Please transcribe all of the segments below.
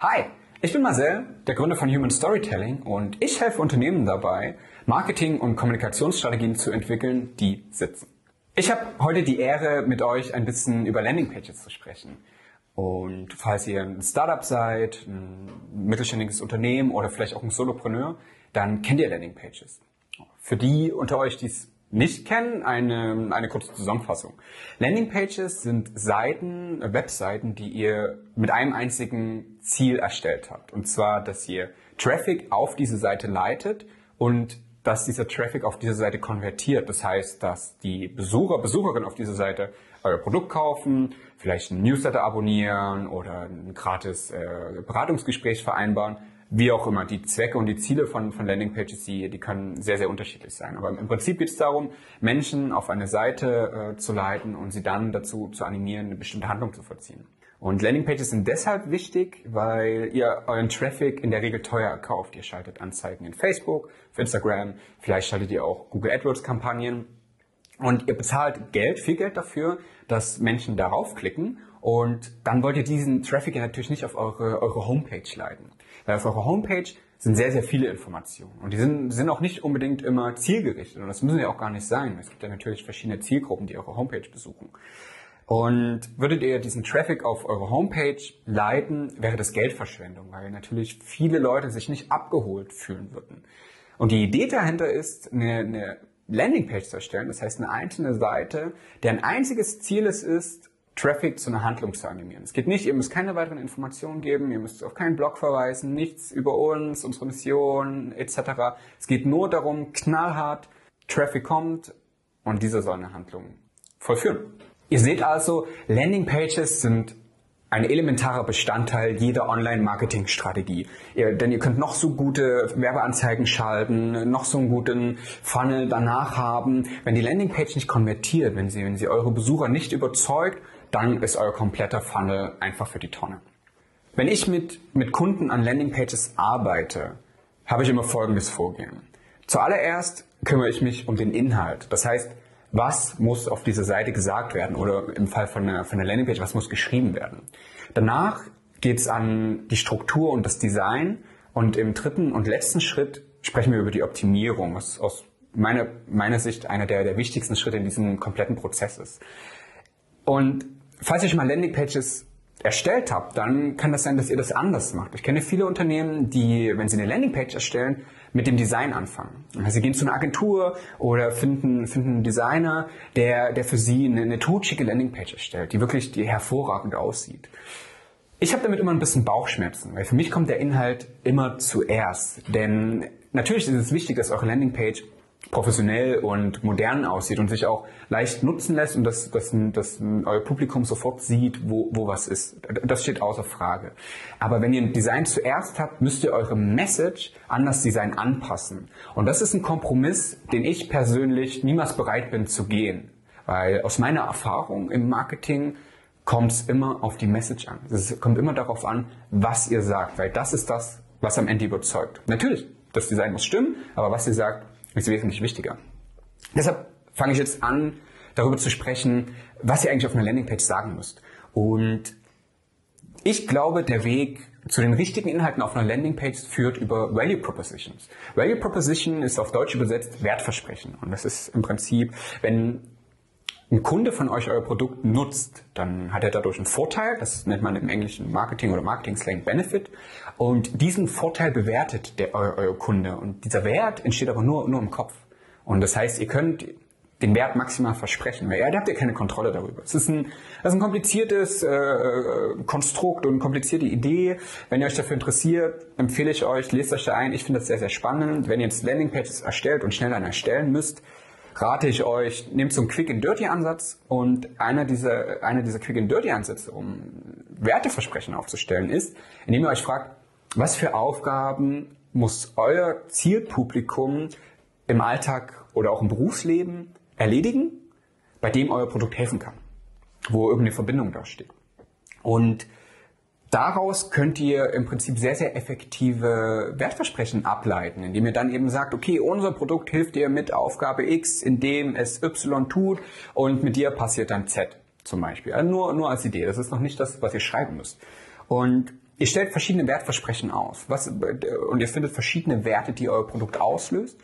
Hi, ich bin Marcel, der Gründer von Human Storytelling und ich helfe Unternehmen dabei, Marketing- und Kommunikationsstrategien zu entwickeln, die sitzen. Ich habe heute die Ehre, mit euch ein bisschen über Landingpages zu sprechen. Und falls ihr ein Startup seid, ein mittelständiges Unternehmen oder vielleicht auch ein Solopreneur, dann kennt ihr Landingpages. Für die unter euch, die es nicht kennen, eine, eine kurze Zusammenfassung. Landingpages sind Seiten, Webseiten, die ihr mit einem einzigen Ziel erstellt habt. Und zwar, dass ihr Traffic auf diese Seite leitet und dass dieser Traffic auf diese Seite konvertiert. Das heißt, dass die Besucher, Besucherinnen auf dieser Seite euer Produkt kaufen, vielleicht ein Newsletter abonnieren oder ein gratis äh, Beratungsgespräch vereinbaren wie auch immer, die Zwecke und die Ziele von, von Landingpages, die, die können sehr, sehr unterschiedlich sein. Aber im Prinzip geht es darum, Menschen auf eine Seite äh, zu leiten und sie dann dazu zu animieren, eine bestimmte Handlung zu vollziehen. Und Landingpages sind deshalb wichtig, weil ihr euren Traffic in der Regel teuer kauft. Ihr schaltet Anzeigen in Facebook, für Instagram, vielleicht schaltet ihr auch Google AdWords Kampagnen und ihr bezahlt Geld, viel Geld dafür, dass Menschen darauf klicken und dann wollt ihr diesen Traffic ja natürlich nicht auf eure, eure Homepage leiten. Weil auf eurer Homepage sind sehr, sehr viele Informationen. Und die sind, sind auch nicht unbedingt immer zielgerichtet. Und das müssen ja auch gar nicht sein. Es gibt ja natürlich verschiedene Zielgruppen, die eure Homepage besuchen. Und würdet ihr diesen Traffic auf eure Homepage leiten, wäre das Geldverschwendung, weil natürlich viele Leute sich nicht abgeholt fühlen würden. Und die Idee dahinter ist, eine, eine Landingpage zu erstellen, das heißt eine einzelne Seite, deren einziges Ziel es ist, Traffic zu einer Handlung zu animieren. Es geht nicht, ihr müsst keine weiteren Informationen geben, ihr müsst auf keinen Blog verweisen, nichts über uns, unsere Mission etc. Es geht nur darum, knallhart, Traffic kommt und dieser soll eine Handlung vollführen. Ihr seht also, Landingpages sind ein elementarer Bestandteil jeder Online-Marketing-Strategie. denn ihr könnt noch so gute Werbeanzeigen schalten, noch so einen guten Funnel danach haben. Wenn die Landingpage nicht konvertiert, wenn sie, wenn sie eure Besucher nicht überzeugt, dann ist euer kompletter Funnel einfach für die Tonne. Wenn ich mit, mit Kunden an Landingpages arbeite, habe ich immer folgendes Vorgehen. Zuallererst kümmere ich mich um den Inhalt. Das heißt, was muss auf dieser Seite gesagt werden oder im Fall von einer, von einer Landingpage, was muss geschrieben werden. Danach geht es an die Struktur und das Design und im dritten und letzten Schritt sprechen wir über die Optimierung, was aus meiner, meiner Sicht einer der, der wichtigsten Schritte in diesem kompletten Prozess ist. Und falls schon mal Landingpages erstellt habt, dann kann das sein, dass ihr das anders macht. Ich kenne viele Unternehmen, die, wenn sie eine Landingpage erstellen, mit dem Design anfangen. Also sie gehen zu einer Agentur oder finden, finden einen Designer, der, der für sie eine, eine totschicke Landingpage erstellt, die wirklich die hervorragend aussieht. Ich habe damit immer ein bisschen Bauchschmerzen, weil für mich kommt der Inhalt immer zuerst. Denn natürlich ist es wichtig, dass eure Landingpage professionell und modern aussieht und sich auch leicht nutzen lässt und dass, dass, dass euer Publikum sofort sieht, wo, wo was ist. Das steht außer Frage. Aber wenn ihr ein Design zuerst habt, müsst ihr eure Message an das Design anpassen. Und das ist ein Kompromiss, den ich persönlich niemals bereit bin zu gehen. Weil aus meiner Erfahrung im Marketing kommt es immer auf die Message an. Es kommt immer darauf an, was ihr sagt, weil das ist das, was am Ende überzeugt. Natürlich, das Design muss stimmen, aber was ihr sagt, ist wesentlich wichtiger. Deshalb fange ich jetzt an, darüber zu sprechen, was ihr eigentlich auf einer Landingpage sagen müsst. Und ich glaube, der Weg zu den richtigen Inhalten auf einer Landingpage führt über Value Propositions. Value Proposition ist auf Deutsch übersetzt Wertversprechen. Und das ist im Prinzip, wenn ein Kunde von euch euer Produkt nutzt, dann hat er dadurch einen Vorteil, das nennt man im englischen Marketing oder Marketing-Slang Benefit. Und diesen Vorteil bewertet der, euer, euer Kunde. Und dieser Wert entsteht aber nur, nur im Kopf. Und das heißt, ihr könnt den Wert maximal versprechen, weil da habt ihr keine Kontrolle darüber. Es ist ein, das ist ein kompliziertes äh, Konstrukt und eine komplizierte Idee. Wenn ihr euch dafür interessiert, empfehle ich euch, lest euch da ein. Ich finde das sehr, sehr spannend. Wenn ihr jetzt Landingpages erstellt und schnell dann erstellen müsst, rate ich euch, nehmt so einen Quick and Dirty Ansatz und einer dieser, einer dieser Quick and Dirty Ansätze, um Werteversprechen aufzustellen, ist, indem ihr euch fragt, was für Aufgaben muss euer Zielpublikum im Alltag oder auch im Berufsleben erledigen, bei dem euer Produkt helfen kann, wo irgendeine Verbindung da steht. Und Daraus könnt ihr im Prinzip sehr, sehr effektive Wertversprechen ableiten, indem ihr dann eben sagt, okay, unser Produkt hilft dir mit Aufgabe X, indem es Y tut und mit dir passiert dann Z zum Beispiel. Also nur, nur als Idee. Das ist noch nicht das, was ihr schreiben müsst. Und ihr stellt verschiedene Wertversprechen aus. Was, und ihr findet verschiedene Werte, die euer Produkt auslöst.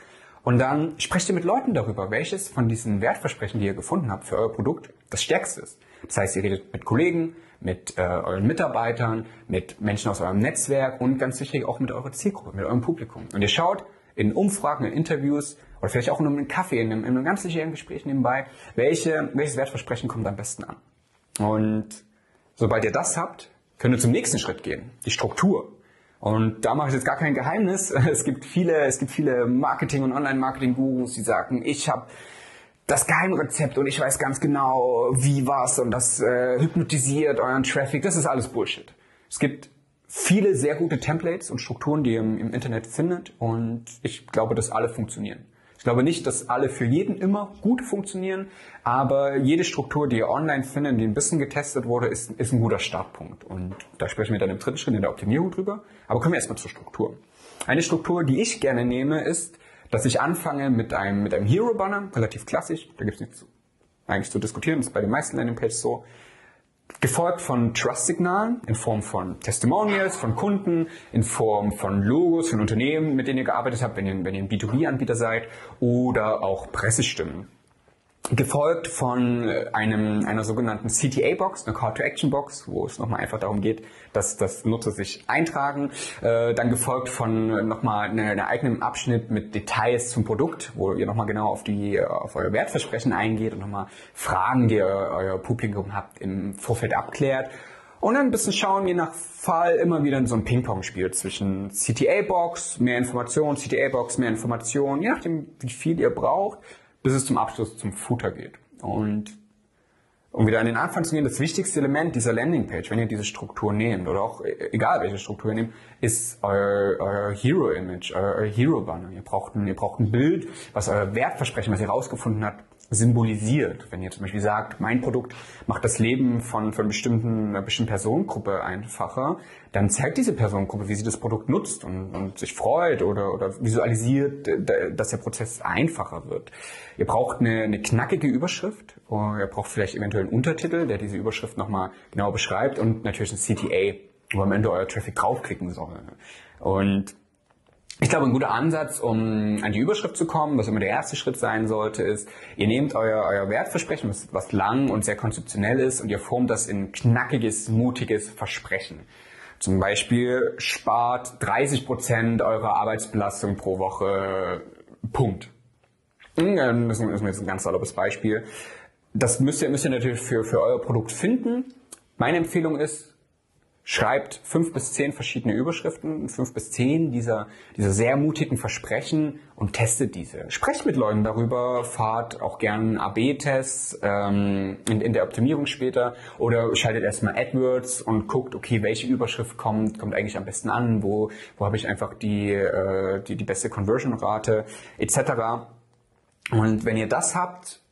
Und dann sprecht ihr mit Leuten darüber, welches von diesen Wertversprechen, die ihr gefunden habt für euer Produkt, das stärkste ist. Das heißt, ihr redet mit Kollegen, mit äh, euren Mitarbeitern, mit Menschen aus eurem Netzwerk und ganz sicher auch mit eurer Zielgruppe, mit eurem Publikum. Und ihr schaut in Umfragen, in Interviews oder vielleicht auch in einem Kaffee, in einem, in einem ganz sicheren Gespräch nebenbei, welche, welches Wertversprechen kommt am besten an. Und sobald ihr das habt, könnt ihr zum nächsten Schritt gehen, die Struktur. Und da mache ich jetzt gar kein Geheimnis. Es gibt viele, es gibt viele Marketing- und Online-Marketing-Gurus, die sagen, ich habe das Geheimrezept und ich weiß ganz genau, wie was und das äh, hypnotisiert euren Traffic. Das ist alles Bullshit. Es gibt viele sehr gute Templates und Strukturen, die ihr im, im Internet findet und ich glaube, dass alle funktionieren. Ich glaube nicht, dass alle für jeden immer gut funktionieren, aber jede Struktur, die ihr online findet, die ein bisschen getestet wurde, ist, ist ein guter Startpunkt. Und da sprechen wir dann im dritten Schritt in der Optimierung drüber. Aber kommen wir erstmal zur Struktur. Eine Struktur, die ich gerne nehme, ist, dass ich anfange mit einem, mit einem Hero-Banner, relativ klassisch, da gibt es nichts eigentlich zu diskutieren, das ist bei den meisten Landingpages so, gefolgt von Trust-Signalen in Form von Testimonials von Kunden, in Form von Logos von Unternehmen, mit denen ihr gearbeitet habt, wenn ihr, wenn ihr ein B2B-Anbieter seid, oder auch Pressestimmen gefolgt von einem, einer sogenannten CTA-Box, eine Call-to-Action-Box, wo es nochmal einfach darum geht, dass, dass Nutzer sich eintragen. Äh, dann gefolgt von nochmal einem eine eigenen Abschnitt mit Details zum Produkt, wo ihr nochmal genau auf, die, auf euer Wertversprechen eingeht und nochmal Fragen, die ihr euer Publikum habt, im Vorfeld abklärt. Und dann ein bisschen schauen, je nach Fall immer wieder in so ein Ping-Pong-Spiel zwischen CTA-Box, mehr Informationen, CTA-Box, mehr Informationen, je nachdem, wie viel ihr braucht bis es zum Abschluss zum Footer geht. Und um wieder an den Anfang zu gehen, das wichtigste Element dieser Landingpage, wenn ihr diese Struktur nehmt, oder auch e-, egal welche Struktur ihr nehmt, ist euer, euer Hero-Image, euer, euer Hero-Banner. Ihr ihr braucht ein Bild, was euer Wertversprechen, was ihr rausgefunden habt, symbolisiert. Wenn ihr zum Beispiel sagt, mein Produkt macht das Leben von, von bestimmten, einer bestimmten Personengruppe einfacher, dann zeigt diese Personengruppe, wie sie das Produkt nutzt und, und sich freut oder, oder visualisiert, dass der Prozess einfacher wird. Ihr braucht eine, eine knackige Überschrift, ihr braucht vielleicht eventuell einen Untertitel, der diese Überschrift nochmal genau beschreibt und natürlich ein CTA, wo am Ende euer Traffic draufklicken soll. Und ich glaube, ein guter Ansatz, um an die Überschrift zu kommen, was immer der erste Schritt sein sollte, ist, ihr nehmt euer, euer Wertversprechen, was, was lang und sehr konzeptionell ist, und ihr formt das in knackiges, mutiges Versprechen. Zum Beispiel spart 30 Prozent eurer Arbeitsbelastung pro Woche Punkt. Hm, das ist jetzt ein ganz salopes Beispiel. Das müsst ihr, müsst ihr natürlich für, für euer Produkt finden. Meine Empfehlung ist, schreibt fünf bis zehn verschiedene Überschriften, fünf bis zehn dieser, dieser sehr mutigen Versprechen und testet diese. Sprecht mit Leuten darüber, fahrt auch gern AB-Tests ähm, in, in der Optimierung später oder schaltet erstmal AdWords und guckt, okay, welche Überschrift kommt, kommt eigentlich am besten an, wo, wo habe ich einfach die, äh, die, die beste Conversion-Rate etc. Und wenn ihr das habt,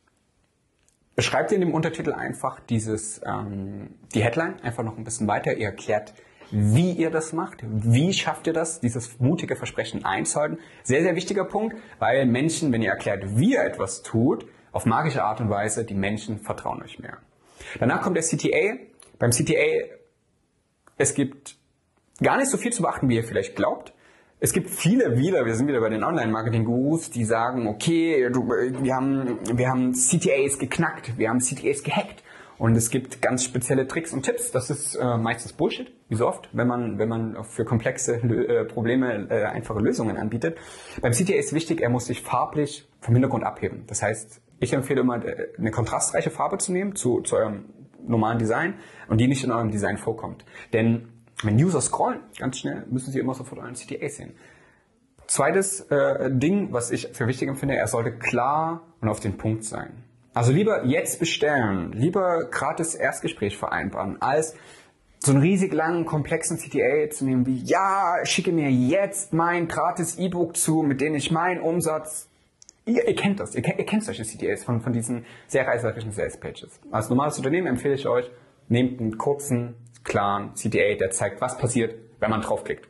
beschreibt in dem Untertitel einfach dieses, ähm, die Headline einfach noch ein bisschen weiter. Ihr erklärt, wie ihr das macht, wie schafft ihr das, dieses mutige Versprechen einzuhalten. Sehr, sehr wichtiger Punkt, weil Menschen, wenn ihr erklärt, wie ihr etwas tut, auf magische Art und Weise, die Menschen vertrauen euch mehr. Danach kommt der CTA. Beim CTA, es gibt gar nicht so viel zu beachten, wie ihr vielleicht glaubt. Es gibt viele wieder, wir sind wieder bei den Online-Marketing-Gurus, die sagen, okay, du, wir, haben, wir haben CTAs geknackt, wir haben CTAs gehackt. Und es gibt ganz spezielle Tricks und Tipps. Das ist äh, meistens Bullshit, wie so oft, wenn man, wenn man für komplexe äh, Probleme äh, einfache Lösungen anbietet. Beim CTA ist wichtig, er muss sich farblich vom Hintergrund abheben. Das heißt, ich empfehle immer, äh, eine kontrastreiche Farbe zu nehmen zu, zu eurem normalen Design und die nicht in eurem Design vorkommt. Denn wenn User scrollen, ganz schnell, müssen sie immer sofort einen CTA sehen. Zweites äh, Ding, was ich für wichtig empfinde, er sollte klar und auf den Punkt sein. Also lieber jetzt bestellen, lieber gratis Erstgespräch vereinbaren, als so einen riesig langen, komplexen CTA zu nehmen wie, ja, schicke mir jetzt mein gratis E-Book zu, mit dem ich meinen Umsatz Ihr, ihr, kennt das, ihr, ihr, kennt solche CTAs von, von diesen sehr reißerischen Sales Pages. Als normales Unternehmen empfehle ich euch, nehmt einen kurzen, klaren CTA, der zeigt, was passiert, wenn man draufklickt.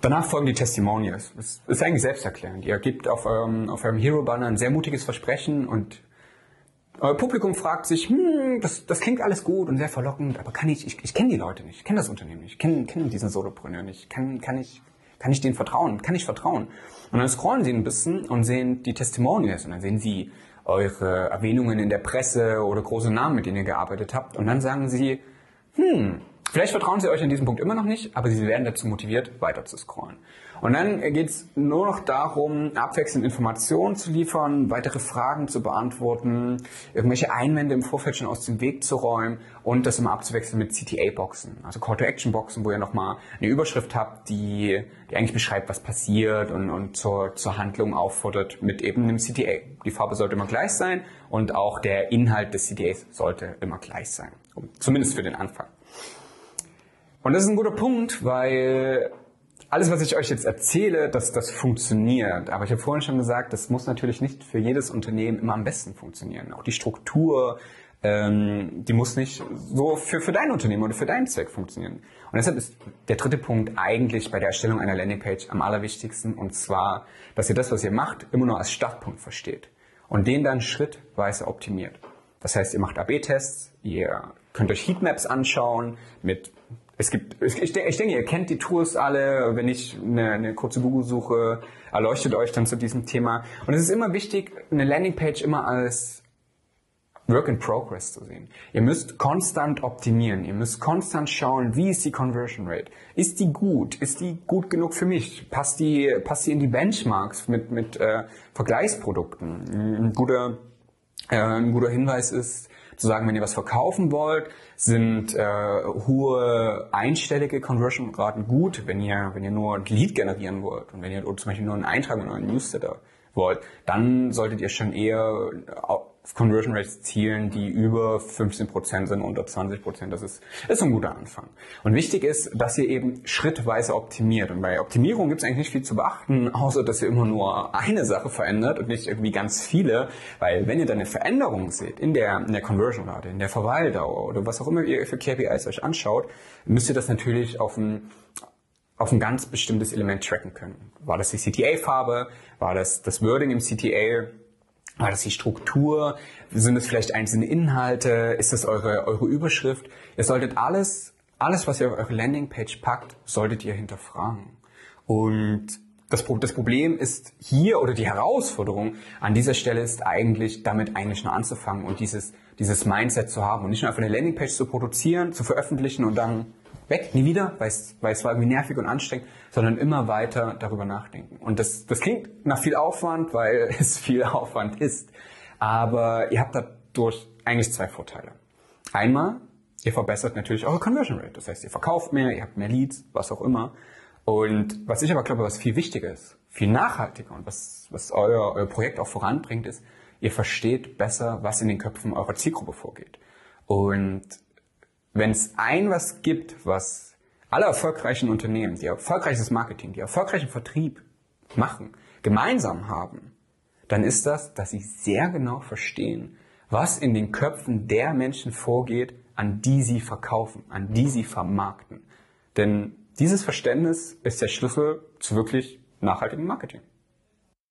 Danach folgen die Testimonials. Das ist eigentlich selbsterklärend. Ihr gebt auf eurem, auf eurem Hero-Banner ein sehr mutiges Versprechen und Euer Publikum fragt sich, hm, das, das klingt alles gut und sehr verlockend, aber kann ich, ich, ich kenne die Leute nicht, ich kenne das Unternehmen nicht, ich kenne kenn diesen Solopreneur nicht, kann, kann, ich, kann ich denen vertrauen, kann ich vertrauen? Und dann scrollen sie ein bisschen und sehen die Testimonials und dann sehen sie eure Erwähnungen in der Presse oder große Namen, mit denen ihr gearbeitet habt. Und dann sagen sie, hm, Vielleicht vertrauen Sie euch an diesem Punkt immer noch nicht, aber Sie werden dazu motiviert, weiter zu scrollen. Und dann geht es nur noch darum, abwechselnd Informationen zu liefern, weitere Fragen zu beantworten, irgendwelche Einwände im Vorfeld schon aus dem Weg zu räumen und das immer abzuwechseln mit CTA-Boxen, also Call-to-Action-Boxen, wo ihr nochmal eine Überschrift habt, die, die eigentlich beschreibt, was passiert und, und zur, zur Handlung auffordert mit eben einem CTA. Die Farbe sollte immer gleich sein und auch der Inhalt des CTAs sollte immer gleich sein, zumindest für den Anfang. Und das ist ein guter Punkt, weil alles, was ich euch jetzt erzähle, dass das funktioniert. Aber ich habe vorhin schon gesagt, das muss natürlich nicht für jedes Unternehmen immer am besten funktionieren. Auch die Struktur, ähm, die muss nicht so für, für dein Unternehmen oder für deinen Zweck funktionieren. Und deshalb ist der dritte Punkt eigentlich bei der Erstellung einer Landingpage am allerwichtigsten. Und zwar, dass ihr das, was ihr macht, immer nur als Startpunkt versteht. Und den dann schrittweise optimiert. Das heißt, ihr macht AB-Tests, ihr könnt euch Heatmaps anschauen mit es gibt, ich, ich, denke, ihr kennt die Tools alle. Wenn ich eine, eine kurze Google-Suche erleuchtet euch dann zu diesem Thema. Und es ist immer wichtig, eine Landingpage immer als Work in Progress zu sehen. Ihr müsst konstant optimieren. Ihr müsst konstant schauen, wie ist die Conversion Rate? Ist die gut? Ist die gut genug für mich? Passt die, passt die in die Benchmarks mit, mit äh, Vergleichsprodukten? Ein guter, äh, ein guter Hinweis ist, zu sagen, wenn ihr was verkaufen wollt, sind äh, hohe einstellige Conversion-Raten gut, wenn ihr, wenn ihr nur ein Lead generieren wollt und wenn ihr zum Beispiel nur einen Eintrag in euren Newsletter wollt, dann solltet ihr schon eher Conversion Rates zielen, die über 15% sind, unter 20%. Das ist, ist ein guter Anfang. Und wichtig ist, dass ihr eben schrittweise optimiert. Und bei Optimierung gibt es eigentlich nicht viel zu beachten, außer dass ihr immer nur eine Sache verändert und nicht irgendwie ganz viele. Weil wenn ihr dann eine Veränderung seht in der, in der Conversion Rate, in der Verweildauer oder was auch immer ihr für KPIs euch anschaut, müsst ihr das natürlich auf ein auf ein ganz bestimmtes Element tracken können. War das die CTA-Farbe? War das das Wording im CTA? War das die Struktur? Sind es vielleicht einzelne Inhalte? Ist das eure, eure Überschrift? Ihr solltet alles, alles, was ihr auf eure Landingpage packt, solltet ihr hinterfragen. Und das, das Problem ist hier oder die Herausforderung an dieser Stelle ist eigentlich, damit eigentlich nur anzufangen und dieses, dieses Mindset zu haben und nicht nur einfach eine Landingpage zu produzieren, zu veröffentlichen und dann weg, nie wieder, weil es, weil es war irgendwie nervig und anstrengend, sondern immer weiter darüber nachdenken. Und das, das klingt nach viel Aufwand, weil es viel Aufwand ist. Aber ihr habt dadurch eigentlich zwei Vorteile. Einmal, ihr verbessert natürlich eure Conversion Rate. Das heißt, ihr verkauft mehr, ihr habt mehr Leads, was auch immer. Und was ich aber glaube, was viel wichtiger ist, viel nachhaltiger und was, was euer, euer Projekt auch voranbringt, ist, ihr versteht besser, was in den Köpfen eurer Zielgruppe vorgeht. Und wenn es ein was gibt, was alle erfolgreichen Unternehmen, die erfolgreiches Marketing, die erfolgreichen Vertrieb machen, gemeinsam haben, dann ist das, dass sie sehr genau verstehen, was in den Köpfen der Menschen vorgeht, an die sie verkaufen, an die sie vermarkten. Denn dieses Verständnis ist der Schlüssel zu wirklich nachhaltigem Marketing.